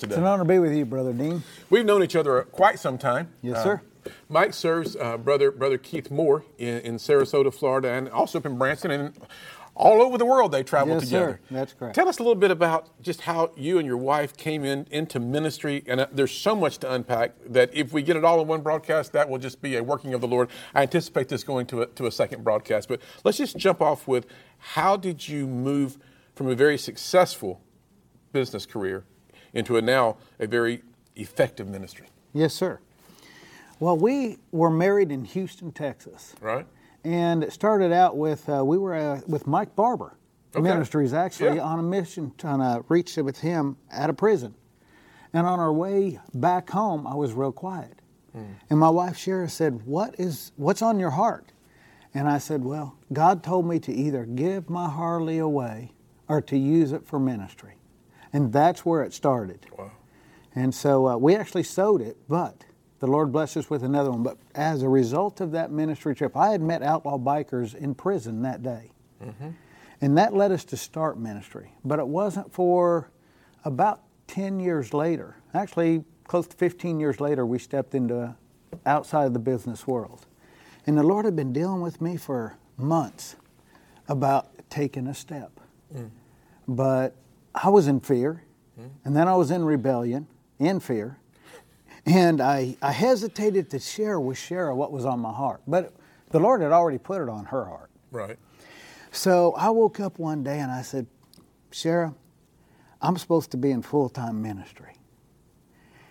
that you're with us today. It's an honor to be with you, Brother Dean. We've known each other quite some time. Yes, sir. Uh, Mike serves uh, brother brother Keith Moore in, in Sarasota, Florida, and also up in Branson, and all over the world they travel Yes, together. sir. That's correct. Tell us a little bit about just how you and your wife came in into ministry, and uh, there's so much to unpack that if we get it all in one broadcast, that will just be a working of the Lord. I anticipate this going to a, to a second broadcast, but let's just jump off with how did you move from a very successful business career into a now a very effective ministry, Yes, sir. Well, we were married in Houston, Texas, right? and it started out with uh, we were uh, with Mike Barber Okay. Ministries actually Yeah. on a mission trying to reach with him at a prison. And on our way back home, I was real quiet. And my wife Shara said, "What is what's on your heart?" And I said, "Well, God told me to either give my Harley away or to use it for ministry." And that's where it started. Wow. And so uh, we actually sold it, but the Lord blessed us with another one. But as a result of that ministry trip, I had met outlaw bikers in prison that day. And that led us to start ministry. But it wasn't for about 10 years later, actually, close to 15 years later, we stepped into outside of the business world. And the Lord had been dealing with me for months about taking a step. But I was in fear, and then I was in rebellion, in fear, and I, I hesitated to share with Shara what was on my heart. But the Lord had already put it on her heart. Right. So I woke up one day and I said, Shara, I'm supposed to be in full time ministry.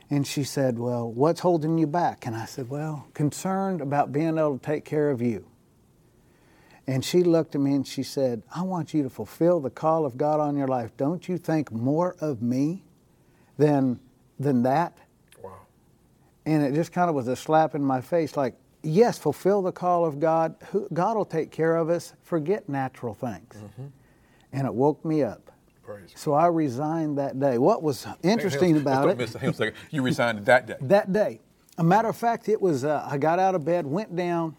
And she said, Well, what's holding you back? And I said, Well, concerned about being able to take care of you. And she looked at me and she said, I want you to fulfill the call of God on your life. Don't you think more of me than, than that? Wow. And it just kind of was a slap in my face like, yes, fulfill the call of God. God will take care of us. Forget natural things. And it woke me up. Praise. So I resigned that day. What was interesting on, about it, miss- hang. You resigned that day. that day, a matter of fact, it was, uh, I got out of bed, went down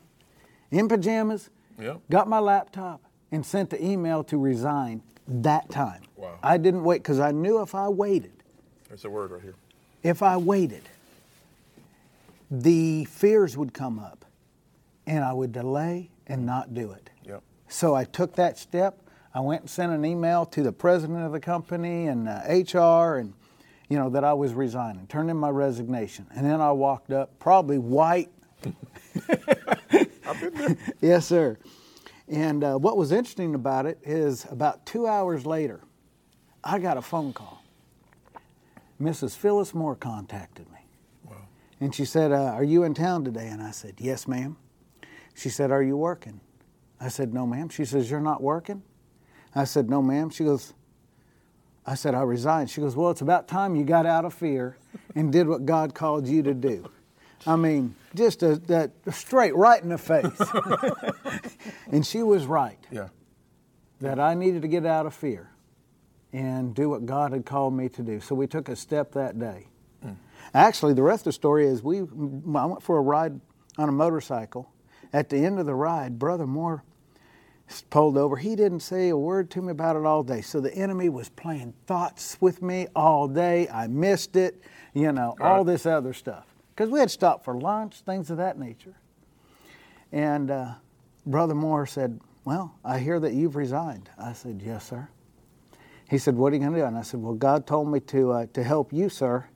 in pajamas, Yep. got my laptop, and sent the email to resign that time. Wow. I didn't wait because I knew if I waited, There's a word right here. if I waited, the fears would come up and I would delay and not do it. Yep. So I took that step. I went and sent an email to the president of the company and uh, HR and you know that I was resigning, turned in my resignation. And then I walked up, probably white. yes, sir. And uh, what was interesting about it is about two hours later, I got a phone call. Mrs. Phyllis Moore contacted me. And she said, uh, Are you in town today? And I said, Yes, ma'am. She said, Are you working? I said, No, ma'am. She says, You're not working? I said, No, ma'am. She goes, I said, I resigned. She goes, Well, it's about time you got out of fear and did what God called you to do. I mean, just a, that straight right in the face. and she was right Yeah. that I needed to get out of fear and do what God had called me to do. So we took a step that day. Hmm. Actually, the rest of the story is we I went for a ride on a motorcycle. At the end of the ride, Brother Moore pulled over. He didn't say a word to me about it all day. So the enemy was playing thoughts with me all day. I missed it, you know, all Right. this other stuff. Because we had stopped for lunch, things of that nature. And uh, Brother Moore said, Well, I hear that you've resigned. I said, Yes, sir. He said, What are you going to do? And I said, Well, God told me to, uh, to help you, sir.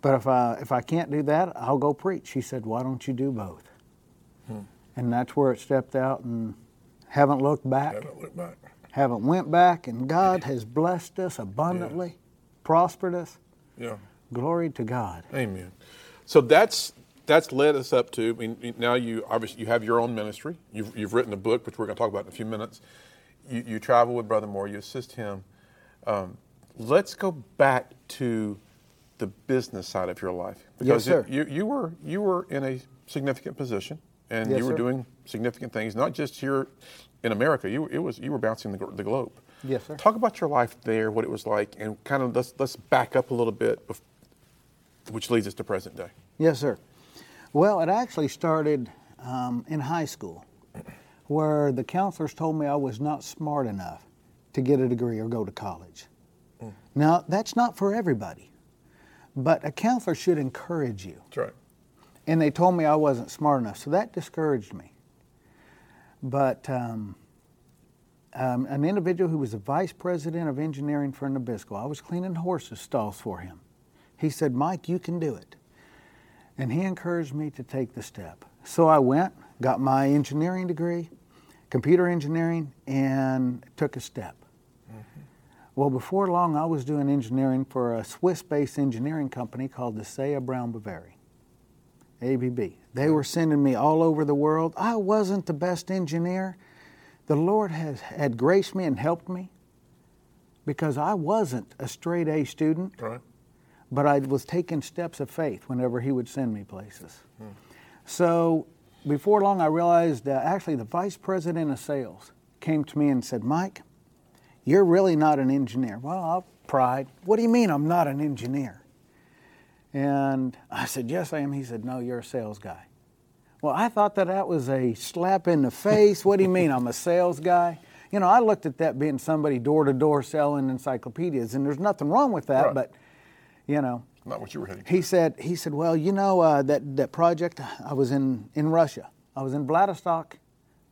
But if I, if I can't do that, I'll go preach. He said, Why don't you do both? And that's where it stepped out and haven't looked back, Haven't looked back. haven't went back. And God has blessed us abundantly, prospered us. Yeah. Glory to God. Amen. So that's that's led us up to. I mean, now you obviously you have your own ministry. You've you've written a book, which we're going to talk about in a few minutes. You, you travel with Brother Moore. You assist him. Um, let's go back to the business side of your life because sir. you you were you were in a significant position and Yes, you were sir. doing significant things, not just here in America. You it was you were bouncing the, the globe. Yes, sir. Talk about your life there, what it was like, and kind of let's let's back up a little bit, which leads us to present day. Yes, sir. Well, it actually started um, in high school, where the counselors told me I was not smart enough to get a degree or go to college. Now, that's not for everybody, but a counselor should encourage you. That's right. And they told me I wasn't smart enough, so that discouraged me. But um, um, an individual who was the vice president of engineering for Nabisco, I was cleaning horses' stalls for him. He said, Mike, you can do it. And he encouraged me to take the step. So I went, got my engineering degree, computer engineering, and took a step. Mm-hmm. Well, before long, I was doing engineering for a Swiss based engineering company called Asea Brown Boveri, ABB. They mm-hmm. were sending me all over the world. I wasn't the best engineer. The Lord has, had graced me and helped me because I wasn't a straight A student, Right. But I was taking steps of faith whenever He would send me places. So before long, I realized uh, actually the vice president of sales came to me and said, Mike, you're really not an engineer. Well, I pride. What do you mean I'm not an engineer? And I said, Yes, I am. He said, No, you're a sales guy. Well, I thought that that was a slap in the face. what do you mean I'm a sales guy? You know, I looked at that being somebody door to door selling encyclopedias, and there's nothing wrong with that, Right. but, you know, Not what you were heading. to. he said, he said, well, you know uh, that that project. I was in in Russia. I was in Vladivostok,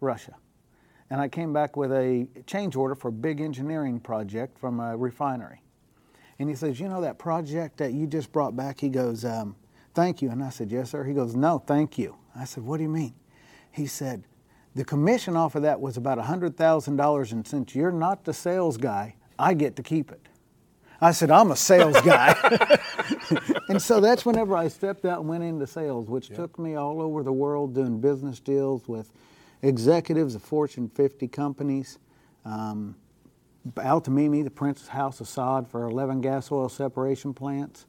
Russia, and I came back with a change order for a big engineering project from a refinery. And he says, you know that project that you just brought back. He goes, um, thank you. And I said, yes, sir. He goes, no, thank you. I said, what do you mean? He said, the commission off of that was about hundred thousand dollars, and since you're not the sales guy, I get to keep it. I said, I'm a sales guy. and so that's whenever I stepped out and went into sales, which took me all over the world doing business deals with executives of Fortune 50 companies. Um, Altamimi, the Prince's House of Saud for 11 gas oil separation plants.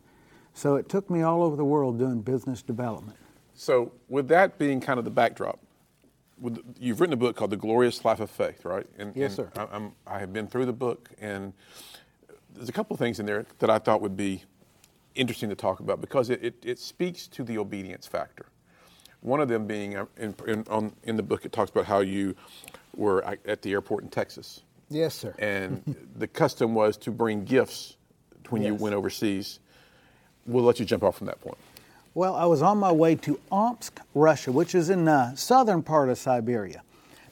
So it took me all over the world doing business development. So, with that being kind of the backdrop, with, you've written a book called The Glorious Life of Faith, right? And, Yes, and sir. I, I'm, I have been through the book, and there's a couple of things in there that I thought would be interesting to talk about because it, it, it speaks to the obedience factor. One of them being uh, in, in, on, in the book, it talks about how you were at at the airport in Texas, Yes, sir. and the custom was to bring gifts when you went overseas. We'll let you jump off from that point. Well, I was on my way to Omsk, Russia, which is in the southern part of Siberia.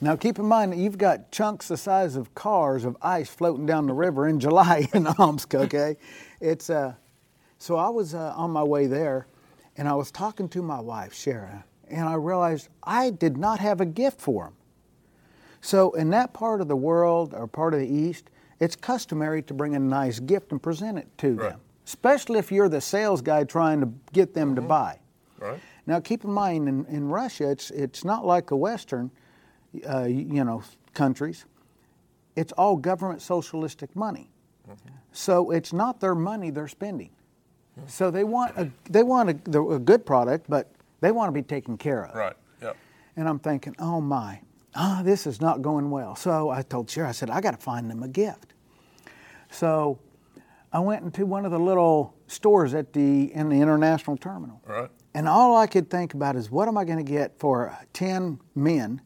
Now, keep in mind that you've got chunks the size of cars of ice floating down the river in July in Omsk. Okay, it's uh, so I was uh, on my way there, and I was talking to my wife Shara, and I realized I did not have a gift for them. So, in that part of the world or part of the East, it's customary to bring a nice gift and present it to Right. them, especially if you're the sales guy trying to get them to buy. Right. Now, keep in mind, in, in Russia, it's it's not like a Western, uh, you know, countries. It's all government socialistic money, so it's not their money they're spending. So they want a they want a, a good product, but they want to be taken care of. Right. Yep. And I'm thinking, oh my, ah, this is not going well. So I told Shara, I said, I got to find them a gift. So I went into one of the little stores at the in the international terminal. Right. And all I could think about is what am I going to get for 10 men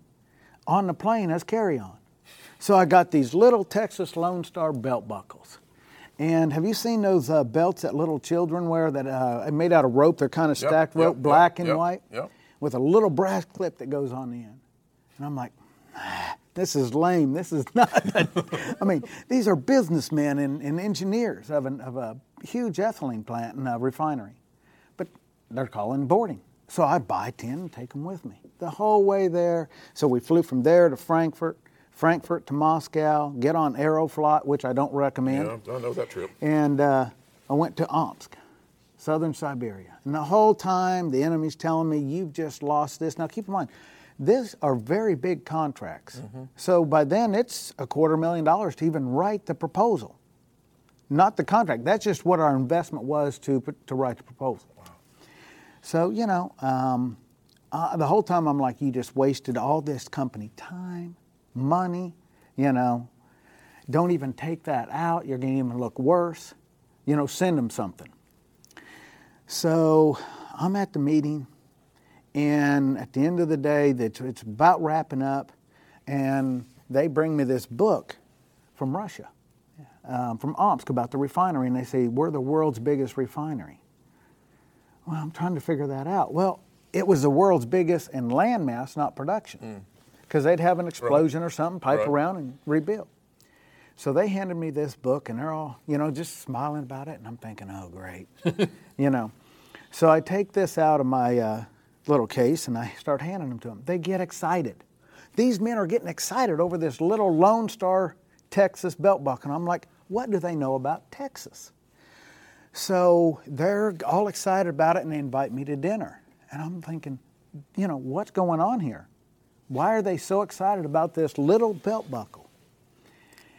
on the plane as carry on? So I got these little Texas Lone Star belt buckles. And have you seen those uh, belts that little children wear that uh, are made out of rope? They're kind of Yep, stacked yep, rope, yep, black and white, with a little brass clip that goes on the end. And I'm like, "Ah, this is lame. This is not. I mean, these are businessmen and, and engineers of, an, of a huge ethylene plant and a refinery. But they're calling boarding. So I buy 10 and take them with me the whole way there. So we flew from there to Frankfurt, Frankfurt to Moscow, get on Aeroflot, which I don't recommend. Yeah, I know that trip. And uh, I went to Omsk, southern Siberia. And the whole time, the enemy's telling me, you've just lost this. Now, keep in mind, these are very big contracts. So by then, it's a quarter million dollars to even write the proposal, not the contract. That's just what our investment was to, to write the proposal. So, you know, um, uh, the whole time I'm like, you just wasted all this company time, money, you know. Don't even take that out. You're going to even look worse. You know, send them something. So I'm at the meeting, and at the end of the day, it's, about wrapping up, and they bring me this book from Russia. um, from Omsk about the refinery, and they say, We're the world's biggest refinery. Well, I'm trying to figure that out. Well, it was the world's biggest in landmass, not production, because they'd have an explosion or something, pipe Right. around, and rebuild. So they handed me this book, and they're all, you know, just smiling about it, and I'm thinking, oh, great, you know. So I take this out of my uh, little case, and I start handing them to them. They get excited. These men are getting excited over this little Lone Star, Texas belt buckle. And I'm like, what do they know about Texas? So they're all excited about it, and they invite me to dinner. And I'm thinking, you know, what's going on here? Why are they so excited about this little belt buckle?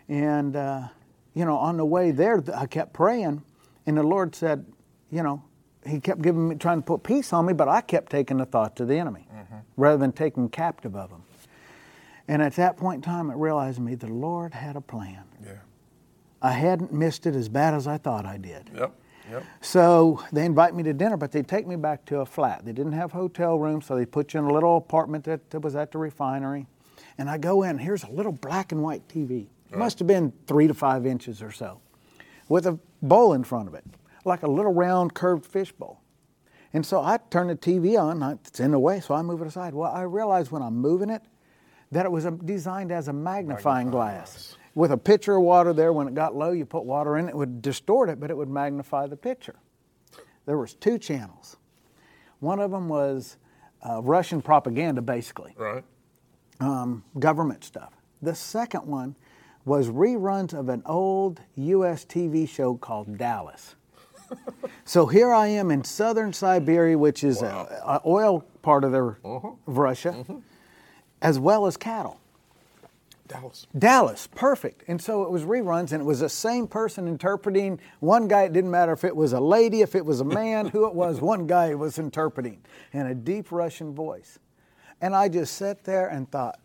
And, uh, you know, on the way there, I kept praying, and the Lord said, you know, He kept giving me, trying to put peace on me, but I kept taking the thought to the enemy rather than taking captive of them. And at that point in time, it realized me the Lord had a plan. Yeah. I hadn't missed it as bad as I thought I did. Yep. Yep. So they invite me to dinner, but they take me back to a flat. They didn't have hotel rooms, so they put you in a little apartment that, that was at the refinery. And I go in, here's a little black and white TV. It must have been three to five inches or so, with a bowl in front of it, like a little round curved fish bowl. And so I turn the TV on, it's in the way, so I move it aside. Well, I realize when I'm moving it that it was um, designed as a magnifying, Magnifying glass. glass. With a pitcher of water there, when it got low, you put water in, it would distort it, but it would magnify the picture. There was two channels. One of them was uh, Russian propaganda, basically, Right. um, government stuff. The second one was reruns of an old U.S. TV show called Dallas. so here I am in southern Siberia, which is Wow. a, a oil part of, their, Uh-huh. of Russia, as well as cattle. Dallas. Dallas, perfect. And so it was reruns, and it was the same person interpreting. One guy, it didn't matter if it was a lady, if it was a man, who it was, one guy was interpreting in a deep Russian voice. And I just sat there and thought,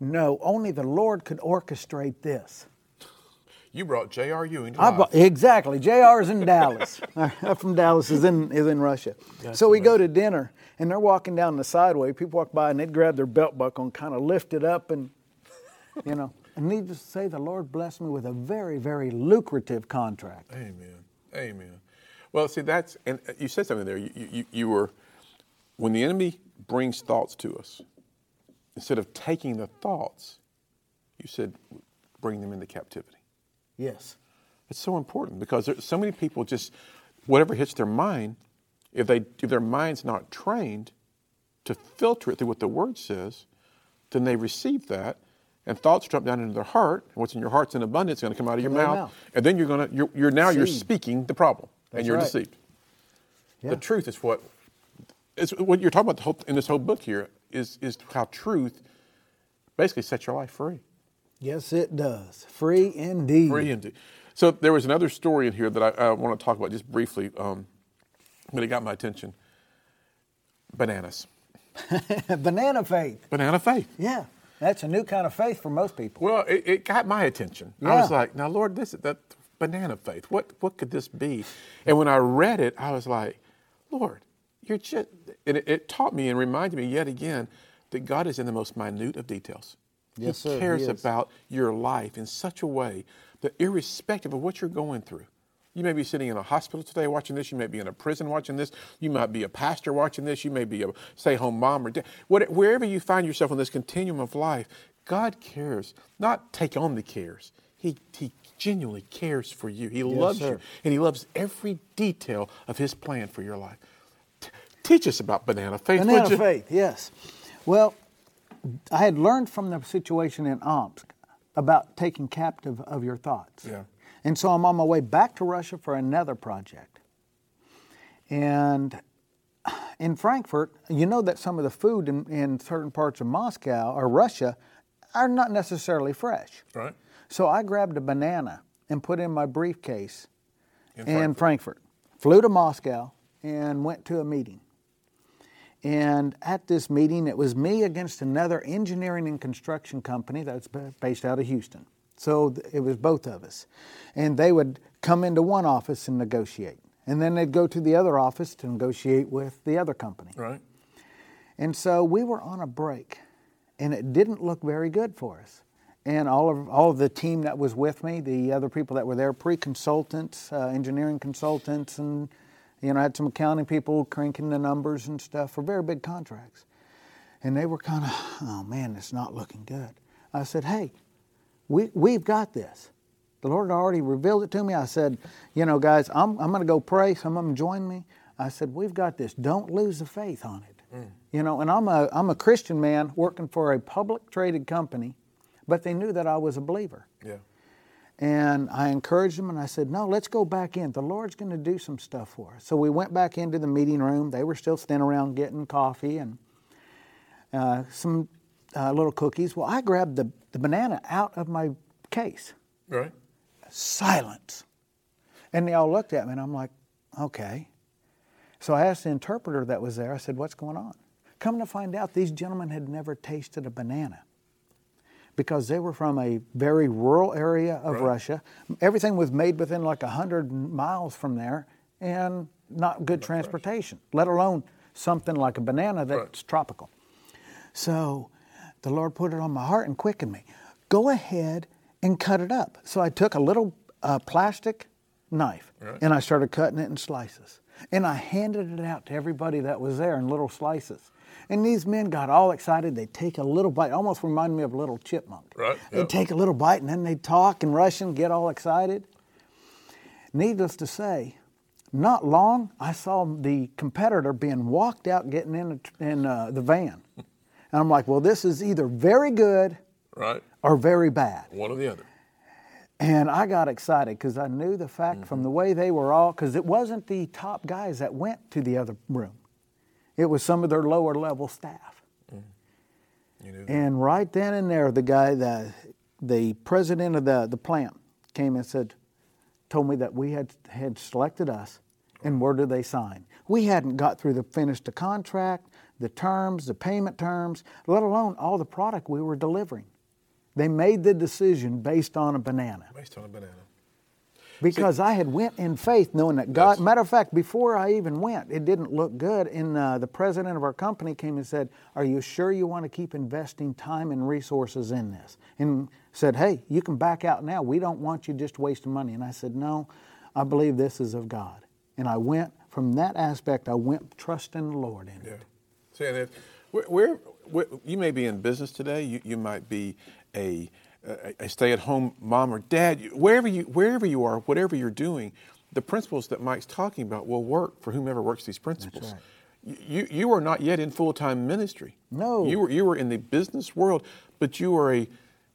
no, only the Lord could orchestrate this. You brought J.R. Ewing to I bu- exactly. JR's in Dallas. I'm from Dallas is in is in Russia. so we go to dinner and they're walking down the sideway. People walk by and they'd grab their belt buckle and kind of lift it up and you know. And needless to say, the Lord blessed me with a very, very lucrative contract. Amen. Amen. Well, see, that's, and you said something there. You, you, you were, when the enemy brings thoughts to us, instead of taking the thoughts, you said, bring them into captivity. Yes. It's so important because there's so many people just, whatever hits their mind, if, they, if their mind's not trained to filter it through what the Word says, then they receive that, and thoughts drop down into their heart. And what's in your heart's in abundance is going to come out of your out mouth, mouth. and then you're going to you're, you're now you're speaking the problem, That's and you're right. deceived. Yeah. The truth is what is what you're talking about the whole, in this whole book here is is how truth basically sets your life free. Yes, it does. Free indeed. Free indeed. So there was another story in here that I, I want to talk about just briefly, um, but it got my attention. Bananas, Banana faith. banana faith. Yeah. That's a new kind of faith for most people. Well, it, it got my attention. I was like, now, Lord, this is that banana faith. What what could this be? And when I read it, I was like, Lord, you're just. And it, it taught me and reminded me yet again that God is in the most minute of details. Yes, he sir, he cares is. about your life in such a way that, irrespective of what you're going through, you may be sitting in a hospital today watching this. You may be in a prison watching this. You might be a pastor watching this. You may be a stay-home mom or dad. Wherever you find yourself on this continuum of life, God cares. Not take on the cares. He, he genuinely cares for you. He loves sir. you, and He loves every detail of His plan for your life. T- teach us about banana faith. Banana faith, yes. Well, I had learned from the situation in Omsk about taking captive of your thoughts. Yeah. And so I'm on my way back to Russia for another project. And in Frankfurt, you know that some of the food in, in certain parts of Moscow or Russia are not necessarily fresh. Right. So I grabbed a banana and put it in my briefcase In in Frankfurt. Flew to Moscow and went to a meeting. And at this meeting, it was me against another engineering and construction company that's based out of Houston. So it was both of us. And they would come into one office and negotiate. And then they'd go to the other office to negotiate with the other company. Right. And so we were on a break, and it didn't look very good for us. and all of all of the team that was with me, the other people that were there, pre-consultants, uh, engineering consultants, and you know, I had some accounting people cranking the numbers and stuff for very big contracts. And they were kind of, oh man, it's not looking good. I said, hey, we, we've got this. The Lord had already revealed it to me. I said, you know, guys, I'm, I'm going to go pray. Some of them join me. I said, we've got this. Don't lose the faith on it. Mm. You know, and I'm a, I'm a Christian man working for a public traded company, but they knew that I was a believer. Yeah. And I encouraged them and I said, No, let's go back in. The Lord's going to do some stuff for us. So we went back into the meeting room. They were still standing around getting coffee and uh, some uh, little cookies. Well, I grabbed the, the banana out of my case. Right. Silence. And they all looked at me and I'm like, Okay. So I asked the interpreter that was there, I said, What's going on? Come to find out, these gentlemen had never tasted a banana because they were from a very rural area of right. Russia. Everything was made within like 100 miles from there and not good not transportation, fresh. let alone something like a banana that's right. tropical. So the Lord put it on my heart and quickened me. Go ahead and cut it up. So I took a little uh, plastic knife right. and I started cutting it in slices. And I handed it out to everybody that was there in little slices. And these men got all excited. They'd take a little bite, almost reminded me of a little chipmunk. Right. They'd take a little bite and then they'd talk and rush and get all excited. Needless to say, not long, I saw the competitor being walked out, getting in, in uh, the van. And I'm like, well, this is either very good right. or very bad. One or the other. And I got excited because I knew the fact mm-hmm. from the way they were all, because it wasn't the top guys that went to the other room. It was some of their lower level staff. Mm. And right then and there, the guy, the, the president of the, the plant, came and said, told me that we had, had selected us, and where did they sign? We hadn't got through the finished the contract, the terms, the payment terms, let alone all the product we were delivering. They made the decision based on a banana. Based on a banana because See, I had went in faith, knowing that God. Matter of fact, before I even went, it didn't look good. And uh, the president of our company came and said, "Are you sure you want to keep investing time and resources in this?" And said, "Hey, you can back out now. We don't want you just wasting money." And I said, "No, I believe this is of God." And I went from that aspect. I went trusting the Lord in yeah. it. And where, where, where, you may be in business today. You, you might be a a stay-at-home mom or dad, wherever you wherever you are, whatever you're doing, the principles that Mike's talking about will work for whomever works these principles. Right. You you are not yet in full-time ministry. No, you were you were in the business world, but you are a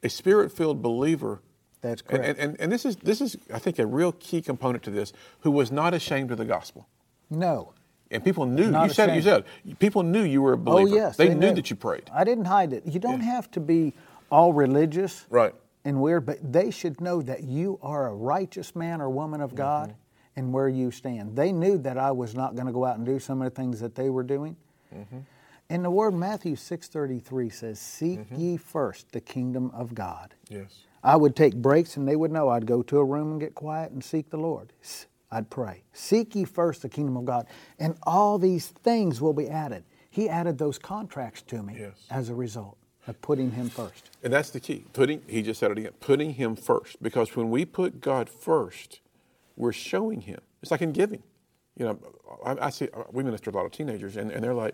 a spirit-filled believer. That's correct. And, and, and this is this is I think a real key component to this. Who was not ashamed of the gospel. No. And people knew. Not you said ashamed. you said people knew you were a believer. Oh yes, they, they knew knew that you prayed. I didn't hide it. You don't yeah. have to be all religious right. and weird, but they should know that you are a righteous man or woman of God mm-hmm. and where you stand. They knew that I was not going to go out and do some of the things that they were doing. Mm-hmm. And the word Matthew 6:33 says, "Seek mm-hmm. ye first the kingdom of God." Yes. I would take breaks and they would know I'd go to a room and get quiet and seek the Lord. I'd pray. Seek ye first the kingdom of God, and all these things will be added. He added those contracts to me yes. as a result of putting Him first. And that's the key. Putting, he just said it again, putting Him first. Because when we put God first, we're showing Him. It's like in giving. You know, I, I see, uh, we minister to a lot of teenagers, and, and they're like,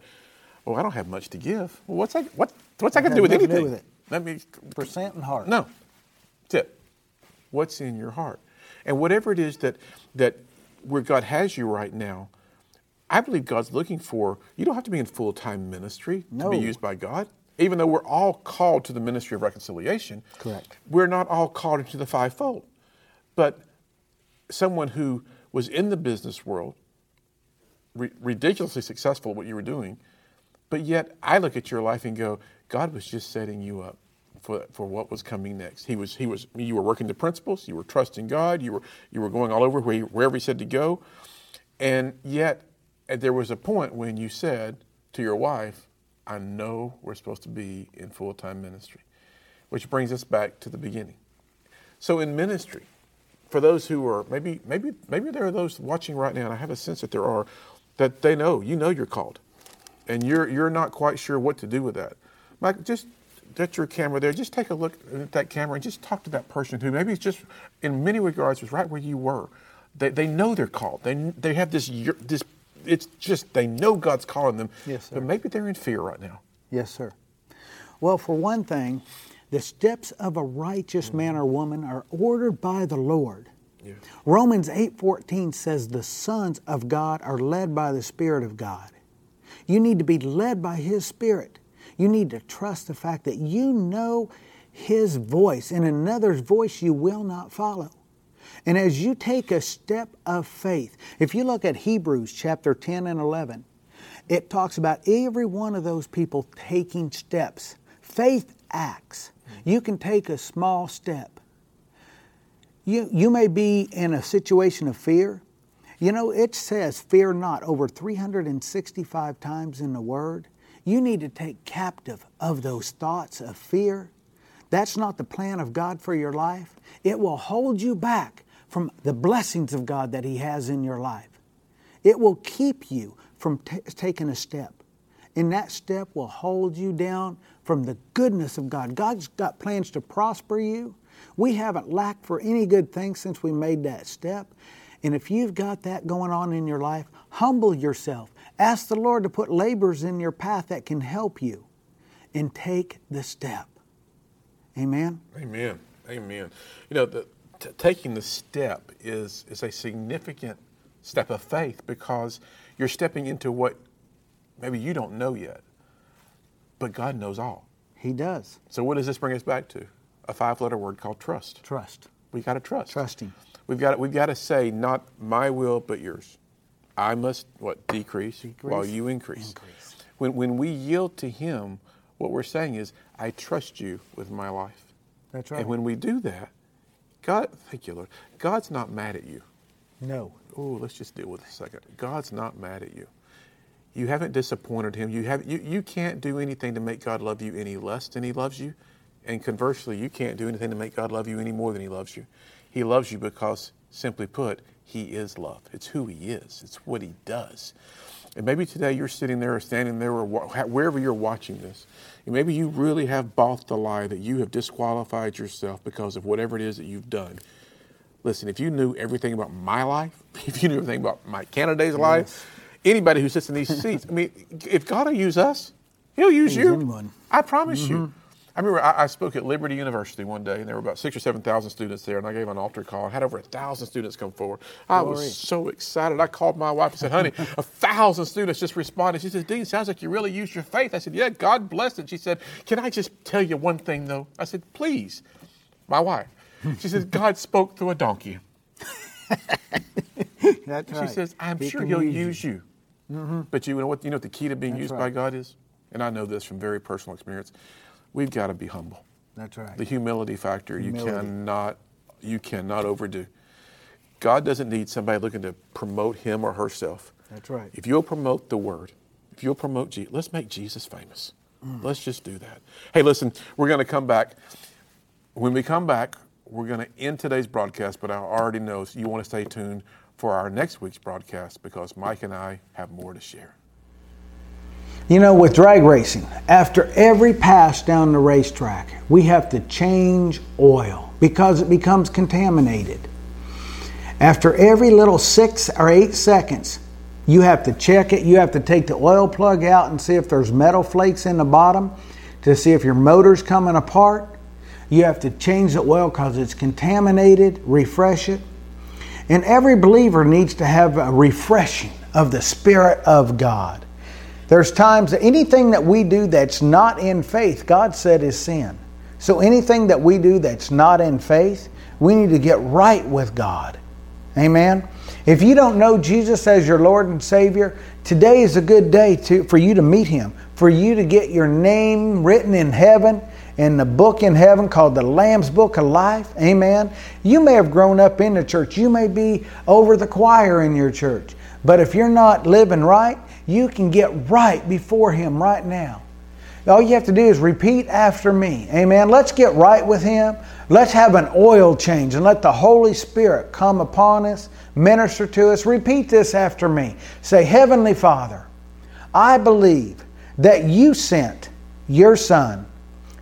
"Oh, I don't have much to give. Well, what's that? What, what's that got to do with anything? Do with it. Let me percent and heart. No, tip. What's in your heart, and whatever it is that that where God has you right now, I believe God's looking for. You don't have to be in full time ministry no. to be used by God even though we're all called to the ministry of reconciliation, correct. We're not all called into the fivefold. But someone who was in the business world, re- ridiculously successful at what you were doing, but yet I look at your life and go, God was just setting you up for, for what was coming next. He was, he was, you were working the principles, you were trusting God, you were, you were going all over where he, wherever He said to go, and yet eh, there was a point when you said to your wife, I know we're supposed to be in full time ministry, which brings us back to the beginning. So, in ministry, for those who are maybe, maybe, maybe there are those watching right now, and I have a sense that there are, that they know, you know you're called, and you're, you're not quite sure what to do with that. Mike, just that's your camera there. Just take a look at that camera and just talk to that person who maybe it's just, in many regards, was right where you were. They, they know they're called. They, they have this, this, it's just, they know God's calling them. Yes, sir. But maybe they're in fear right now. Yes, sir. Well, for one thing, the steps of a righteous mm. man or woman are ordered by the Lord. Yeah. Romans 8:14 says the sons of God are led by the spirit of God. You need to be led by his spirit. You need to trust the fact that you know his voice and another's voice you will not follow. And as you take a step of faith, if you look at Hebrews chapter 10 and 11, it talks about every one of those people taking steps. Faith acts. You can take a small step. You, you may be in a situation of fear. You know, it says, fear not, over 365 times in the Word. You need to take captive of those thoughts of fear. That's not the plan of God for your life. It will hold you back from the blessings of God that He has in your life. It will keep you from t- taking a step. And that step will hold you down from the goodness of God. God's got plans to prosper you. We haven't lacked for any good thing since we made that step. And if you've got that going on in your life, humble yourself. Ask the Lord to put labors in your path that can help you and take the step. Amen? Amen. Amen. You know, the, t- taking the step is, is a significant step of faith because you're stepping into what maybe you don't know yet, but God knows all. He does. So, what does this bring us back to? A five letter word called trust. Trust. We've got to trust. Trusting. We've got, we've got to say, not my will, but yours. I must what decrease, decrease while you increase. increase. When, when we yield to Him, what we're saying is, I trust you with my life. That's right. And when we do that, God, thank you, Lord. God's not mad at you. No. Oh, let's just deal with it a second. God's not mad at you. You haven't disappointed Him. You have you, you can't do anything to make God love you any less than He loves you, and conversely, you can't do anything to make God love you any more than He loves you. He loves you because, simply put, He is love. It's who He is. It's what He does. And maybe today you're sitting there or standing there or wherever you're watching this, and maybe you really have bought the lie that you have disqualified yourself because of whatever it is that you've done. Listen, if you knew everything about my life, if you knew everything about my candidate's yes. life, anybody who sits in these seats, I mean, if God will use us, He'll use you. Anyone. I promise mm-hmm. you. I remember I, I, spoke at Liberty University one day, and there were about six or seven thousand students there, and I gave an altar call. and had over a thousand students come forward. I Glory. was so excited. I called my wife and said, "Honey, a thousand students just responded." She said, "Dean, sounds like you really used your faith." I said, "Yeah, God blessed it." She said, "Can I just tell you one thing, though?" I said, "Please." My wife. She said, "God spoke through a donkey." That's she right. says, "I'm he sure He'll use you." you. Mm-hmm. But you know what? You know what the key to being That's used right. by God is, and I know this from very personal experience. We've got to be humble. That's right. The humility factor humility. you cannot you cannot overdo. God doesn't need somebody looking to promote him or herself. That's right. If you'll promote the word, if you'll promote Jesus, let's make Jesus famous. Mm. Let's just do that. Hey, listen, we're going to come back. When we come back, we're going to end today's broadcast, but I already know you want to stay tuned for our next week's broadcast because Mike and I have more to share. You know, with drag racing, after every pass down the racetrack, we have to change oil because it becomes contaminated. After every little six or eight seconds, you have to check it. You have to take the oil plug out and see if there's metal flakes in the bottom to see if your motor's coming apart. You have to change the oil because it's contaminated, refresh it. And every believer needs to have a refreshing of the Spirit of God. There's times that anything that we do that's not in faith, God said is sin. So anything that we do that's not in faith, we need to get right with God. Amen. If you don't know Jesus as your Lord and Savior, today is a good day to, for you to meet Him, for you to get your name written in heaven, in the book in heaven called the Lamb's Book of Life. Amen. You may have grown up in the church, you may be over the choir in your church, but if you're not living right, you can get right before Him right now. All you have to do is repeat after me. Amen. Let's get right with Him. Let's have an oil change and let the Holy Spirit come upon us, minister to us. Repeat this after me. Say, Heavenly Father, I believe that you sent your Son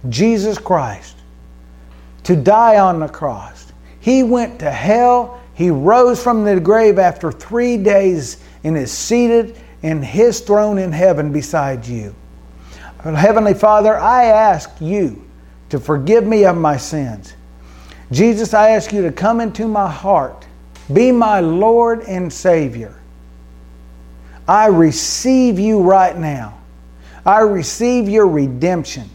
Jesus Christ to die on the cross. He went to hell. He rose from the grave after three days and is seated in his throne in heaven beside you. Heavenly Father, I ask you to forgive me of my sins. Jesus, I ask you to come into my heart, be my Lord and Savior. I receive you right now. I receive your redemption.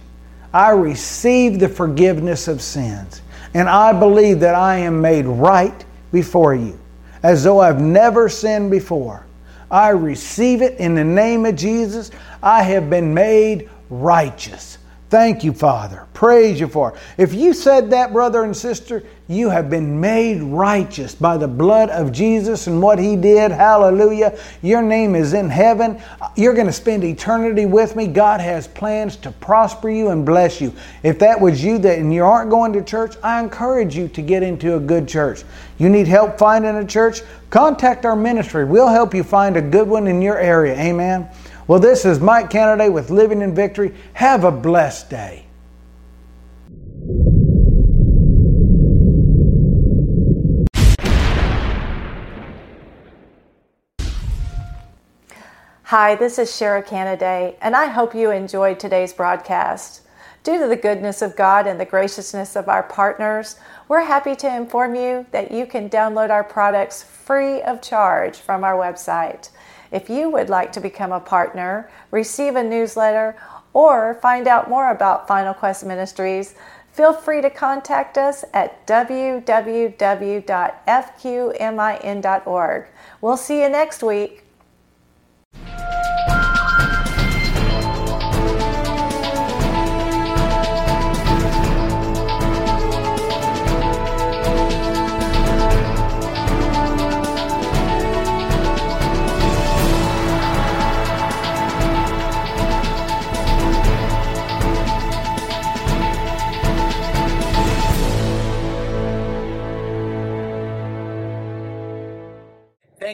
I receive the forgiveness of sins. And I believe that I am made right before you, as though I've never sinned before. I receive it in the name of Jesus. I have been made righteous. Thank you, Father. Praise you for it. If you said that, brother and sister, you have been made righteous by the blood of Jesus and what He did. Hallelujah. Your name is in heaven. You're going to spend eternity with me. God has plans to prosper you and bless you. If that was you that and you aren't going to church, I encourage you to get into a good church. You need help finding a church? Contact our ministry. We'll help you find a good one in your area. Amen. Well, this is Mike Canaday with Living in Victory. Have a blessed day. Hi, this is Shara Canaday, and I hope you enjoyed today's broadcast. Due to the goodness of God and the graciousness of our partners, we're happy to inform you that you can download our products free of charge from our website. If you would like to become a partner, receive a newsletter, or find out more about Final Quest Ministries, feel free to contact us at www.fqmin.org. We'll see you next week.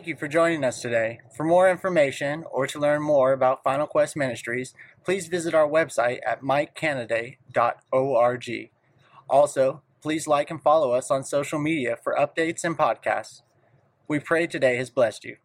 Thank you for joining us today. For more information or to learn more about Final Quest Ministries, please visit our website at mikecanaday.org. Also, please like and follow us on social media for updates and podcasts. We pray today has blessed you.